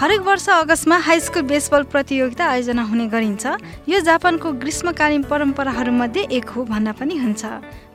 हरेक वर्ष अगस्तमा हाई स्कुल बेसबल प्रतियोगिता आयोजना हुने गरिन्छ। यो जापानको ग्रीष्मकालीन परम्पराहरूमध्ये एक हो भन्न पनि हुन्छ।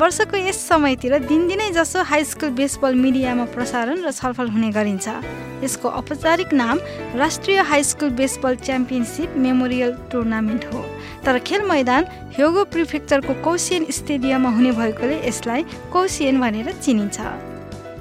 वर्षको यस समयतिर दिनदिनै जसो हाई स्कुल बेसबल मिडियामा प्रसारण र छलफल हुने गरिन्छ। यसको औपचारिक नाम राष्ट्रिय high school baseball championship memorial tournament हो। तर खेल मैदान ह्योगो प्रिफेक्चरको कौसियन स्टेडियममा हुने भएकोले यसलाई कौसियन भनेर चिनिन्छ।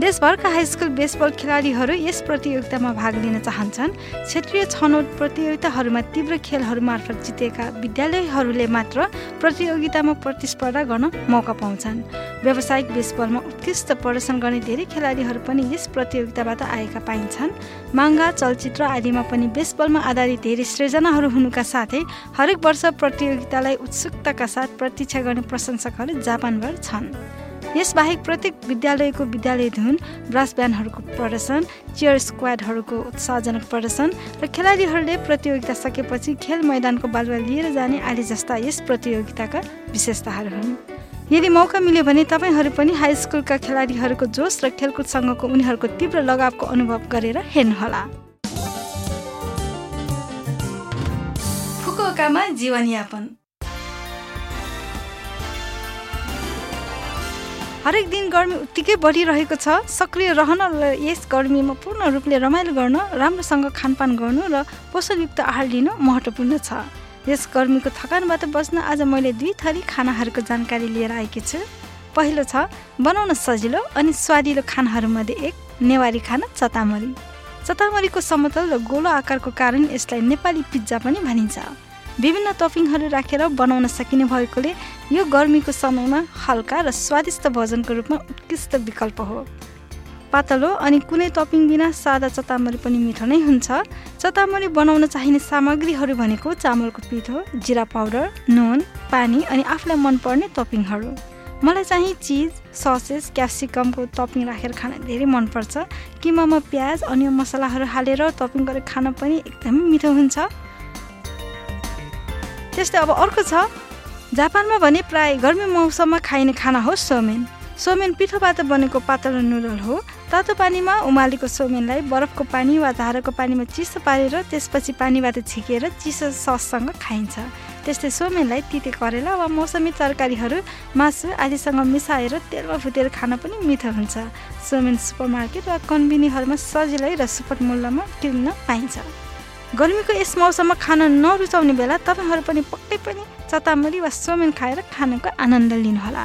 देशभरका हाई स्कुल बेसबल खेलाडीहरू यस प्रतियोगितामा भाग लिन चाहन्छन्। क्षेत्रीय छनौट प्रतियोगिताहरूमा तीव्र खेलहरू मार्फत जितेका विद्यालयहरूले मात्र प्रतियोगितामा प्रतिस्पर्धा गर्न मौका पाउँछन्। व्यावसायिक बेसबलमा उत्कृष्ट प्रदर्शन गर्ने धेरै खेलाडीहरू पनि यस प्रतियोगिताबाट आएका पाइन्छन्। माङ्गा चलचित्र आदिमा पनि बेसबलमा आधारित धेरै सृजनाहरू हुनुका साथै हरेक वर्ष प्रतियोगितालाई उत्सुकताका साथ प्रतीक्षा गर्ने प्रशंसकहरू जापानभर छन्। यसबाहेक प्रत्येक विद्यालयको विद्यालय धुन ब्रास ब्यान्डहरूको प्रदर्शन चियर स्क्वाडहरूको उत्साहजनक प्रदर्शन र खेलाडीहरूले प्रतियोगिता सकेपछि खेल मैदानको बालुवा लिएर जाने आदि जस्ता यस प्रतियोगिताका विशेषताहरू हुन्। यदि मौका मिल्यो भने तपाईँहरू पनि हाई स्कुलका खेलाडीहरूको जोस र खेलकुदसँगको उनीहरूको तीव्र लगावको अनुभव गरेर हेर्नुहोला। फुकुओकामा जीवनयापन। हरेक दिन गर्मी उत्तिकै बढिरहेको छ। सक्रिय रहन र यस गर्मीमा पूर्ण रूपले रमाइलो गर्न राम्रोसँग खानपान गर्नु र पोषणयुक्त आहार लिनु महत्त्वपूर्ण छ। यस गर्मीको थकानबाट बस्न आज मैले दुई थरी खानाहरूको जानकारी लिएर आएकी छु। पहिलो छ बनाउन सजिलो अनि स्वादिलो खानाहरूमध्ये एक नेवारी खाना चतामरी। चतामरीको समतल र गोलो आकारको कारण यसलाई नेपाली पिज्जा पनि भनिन्छ। विभिन्न टपिङहरू राखेर बनाउन सकिने भएकोले यो गर्मीको समयमा हल्का र स्वादिष्ट भोजनको रूपमा उत्कृष्ट विकल्प हो। पातलो अनि कुनै टपिङ बिना सादा चतामरी पनि मिठो नै हुन्छ। चतामरी बनाउन चाहिने सामग्रीहरू भनेको चामलको पिठो जिरा पाउडर नुन पानी अनि आफूलाई मनपर्ने टपिङहरू मलाई चाहिँ चिज ससेस क्याप्सिकमको टपिङ राखेर खान धेरै मनपर्छ। किमामा प्याज अन्य मसलाहरू हालेर टपिङ गरेर खान पनि एकदमै मिठो हुन्छ। त्यस्तै अब अर्को छ। जापानमा भने प्राय गर्मी मौसममा खाइने खाना हो सोमेन सोमेन पिठोबाट बनेको पातलो नुडल हो। तातो पानीमा उमालेको सोमेनलाई बरफको पानी वा धाराको पानीमा चिसो पारेर त्यसपछि पानीबाट छिकेर चिसो सससँग खाइन्छ। त्यस्तै सोमेनलाई तिते करेला वा मौसमी तरकारीहरू मासु आदिसँग मिसाएर तेलमा फुटेर खान पनि मिठो हुन्छ। सोमेन सुपरमार्केट वा कन्भिनीहरूमा सजिलै र सुपट मूल्यमा किन्न पाइन्छ। गर्मीको यस मौसममा खान नरुचाउने बेला तपाईँहरू पनि पक्कै पनि चतामरी वा सोमेन खाएर खानको आनन्द लिनुहोला।